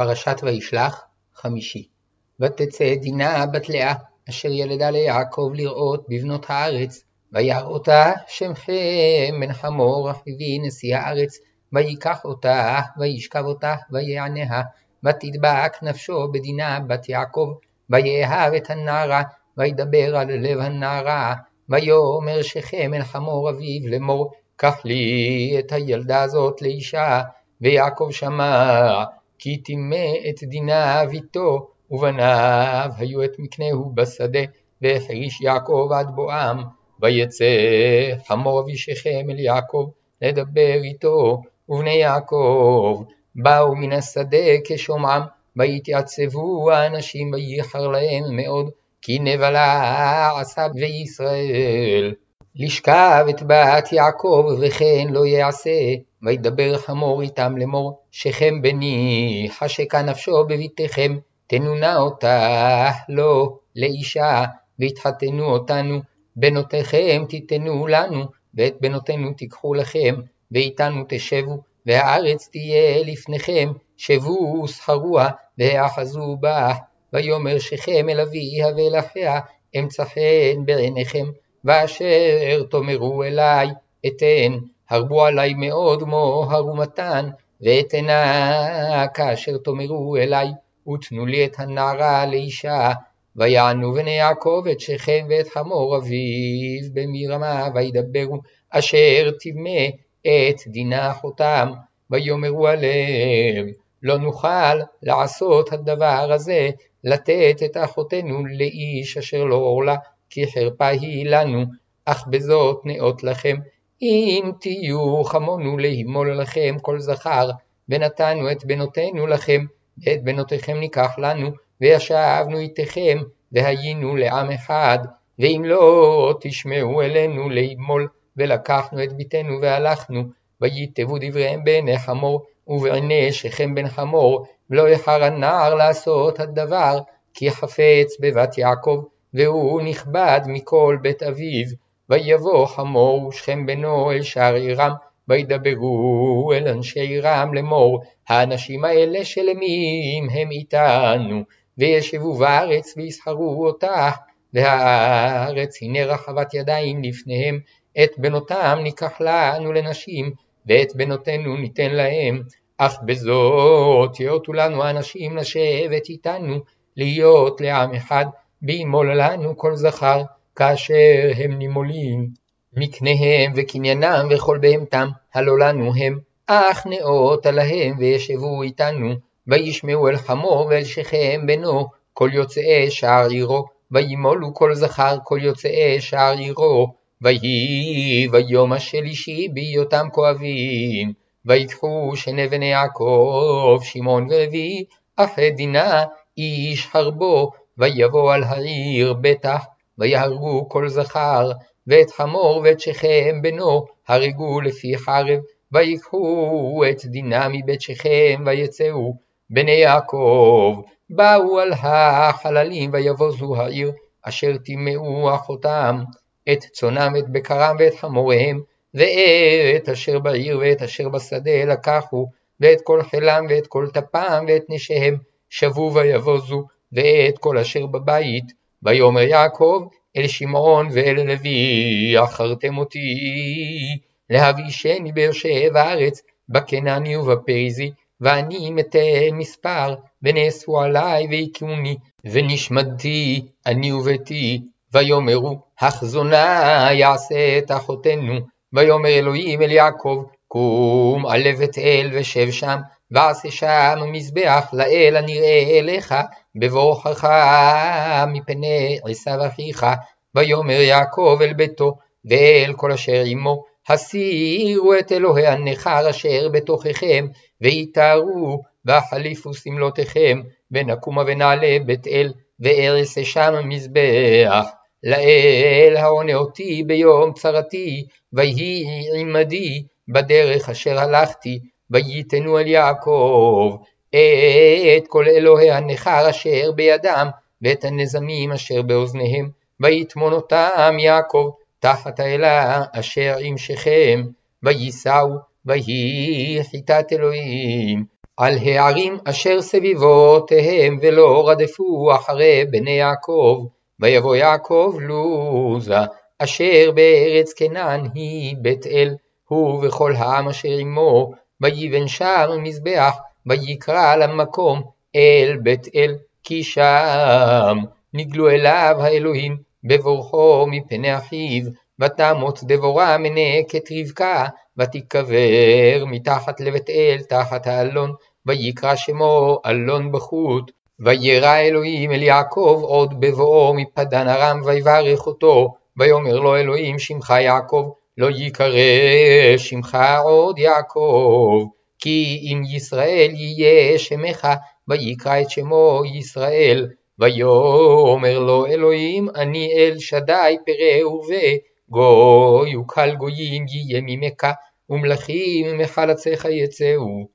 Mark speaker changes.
Speaker 1: פרשת וישלח, חמישי. ותצא דינה בת לאה, אשר ילדה ליעקב לראות בבנות הארץ, וירא אותה שם חם בן חמור רכיבי נשיא הארץ, ויקח אותה, וישכב אותה, ויעניה, ותדבק נפשו בדינה בת יעקב, ויאהב את הנערה, וידבר על לב הנערה, ויאמר שכם אל חמור אביו לאמור, קח לי את הילדה הזאת לאישה, ויעקב שמע, כי טימא את דינה ביתו, ובניו היו את מקנהו בשדה, והחריש יעקב עד בואם, ויצא חמור אבי שכם אל יעקב, לדבר איתו, ובני יעקב באו מן השדה כשומעם, ויתייצבו האנשים וייחר להם מאוד, כי נבלה עשה בישראל. לשכב את בת יעקב וכן לא יעשה, וידבר חמור איתם לאמור, שכם בני חשקה נפשו בביתכם, תנונה אותה לו לאישה, והתחתנו אותנו, בנותיכם תיתנו לנו, ואת בנותינו תיקחו לכם, ואיתנו תשבו, והארץ תהיה לפניכם, שבו וסחרוה, והאחזו בה, ויאמר שכם אל אביה ואל אחיה, אמצא חן בעיניכם, ואשר תאמרו אלי, אתן, הרבו עלי מאוד מוהר ומתן, ואתנה כאשר תאמרו אלי, ותנו לי את הנערה לאישה, ויענו בני יעקב את שכם ואת חמור אביו במרמה, וידברו אשר טימא את דינה אחותם, ויאמרו עליהם, לא נוכל לעשות הדבר הזה, לתת את אחותנו לאיש אשר לא עורלה, כי חרפה היא לנו, אך בזאת נאות לכם. אם תהיו חמונו להימול לכם כל זכר, ונתנו את בנותינו לכם, ואת בנותיכם ניקח לנו, וישבנו איתכם, והיינו לעם אחד, ואם לא תשמעו אלינו להימול, ולקחנו את ביתנו והלכנו, וייטבו דבריהם בעיני חמור, ובעיני שכם בן חמור, ולא יחר הנער לעשות הדבר, כי חפץ בבת יעקב, והוא נכבד מכל בית אביו, ויבוא חמור ושכם בנו אל שער עירם, וידברו אל אנשי עירם לאמור, האנשים האלה שלמים הם איתנו, וישבו בארץ ויסחרו אותה, והארץ הנה רחבת ידיים לפניהם, את בנותם ניקח לנו לנשים, ואת בנותינו ניתן להם, אך בזאת יאותו לנו האנשים לשבת איתנו, להיות לעם אחד, בימול לנו כל זכר, כאשר הם נימולים. מקניהם וקניינם וכל בהמתם, הלא לנו הם, אך נאותה להם וישבו איתנו, וישמעו אל חמור ואל שכם בנו, כל יוצאי שער עירו, וימולו כל זכר כל יוצאי שער עירו, ויהי ביום השלישי בהיותם כואבים, ויקחו שני בני יעקב, שמעון ולוי, אחי דינה, איש חרבו, ויבוא על העיר בטח, ויהרגו כל זכר, ואת חמור ואת שכם בנו, הרגו לפי חרב, ויקחו את דינה מבית שכם, ויצאו. בני יעקב, באו על החללים, ויבוזו העיר, אשר טימאו אחותם, את צונם, את בקרם ואת חמוריהם, ואת אשר בעיר ואת אשר בשדה לקחו, ואת כל חילם ואת כל טפם ואת נשיהם, שבו ויבוזו, ואת כל אשר בבית, ויאמר יעקב אל שמעון ואל לוי, אחרתם אותי, להבישני באר הארץ, בקנני ובפריזי, ואני מתה מספר, ונאספו עלי והכוני, ונשמדתי אני וביתי, ויאמרו, החזונה יעשה את אחותנו, ויאמר אלוהים אל יעקב, קום עלה בית אל ושב שם, ועשה שם מזבח לאל הנראה אליך, בבואך מפני עשיו אחיך, ויאמר יעקב אל ביתו, ואל כל אשר עמו, הסירו את אלוהי הנכר אשר בתוככם, ויתארו, והחליפו שמלותיכם, ונקומה ונעלה בית אל, וארסה שם מזבח. לאל העונה אותי ביום צרתי, ויהי עמדי בדרך אשר הלכתי, וייתנו אל יעקב את כל אלוהי הנכר אשר בידם, ואת הנזמים אשר באוזניהם, ויטמון אותם יעקב תחת האלה אשר עם שכם, וייסעו, ויהי חיטת אלוהים על הערים אשר סביבותיהם ולא רדפו אחרי בני יעקב, ויבוא יעקב לוזה, אשר בארץ כנען היא בית אל, הוא וכל העם אשר עמו, ויבן שם מזבח, ויקרא למקום אל בית אל, כי שם נגלו אליו האלוהים בבורכו מפני אחיו, ותמות דבורה מנקת רבקה, ותיקבר מתחת לבית אל תחת האלון, ויקרא שמו אלון בחוט. וירא אלוהים אל יעקב עוד בבואו מפדן ארם, ויברך אותו, ויאמר לו אלוהים שמך יעקב, לא ייקרא שמך עוד יעקב, כי אם ישראל יהיה שמך, ויקרא את שמו ישראל. ויאמר לו אלוהים, אני אל שדי פרא ורבה, גוי וקל גויים יהיה ממך, ומלכים מחלציך יצאו.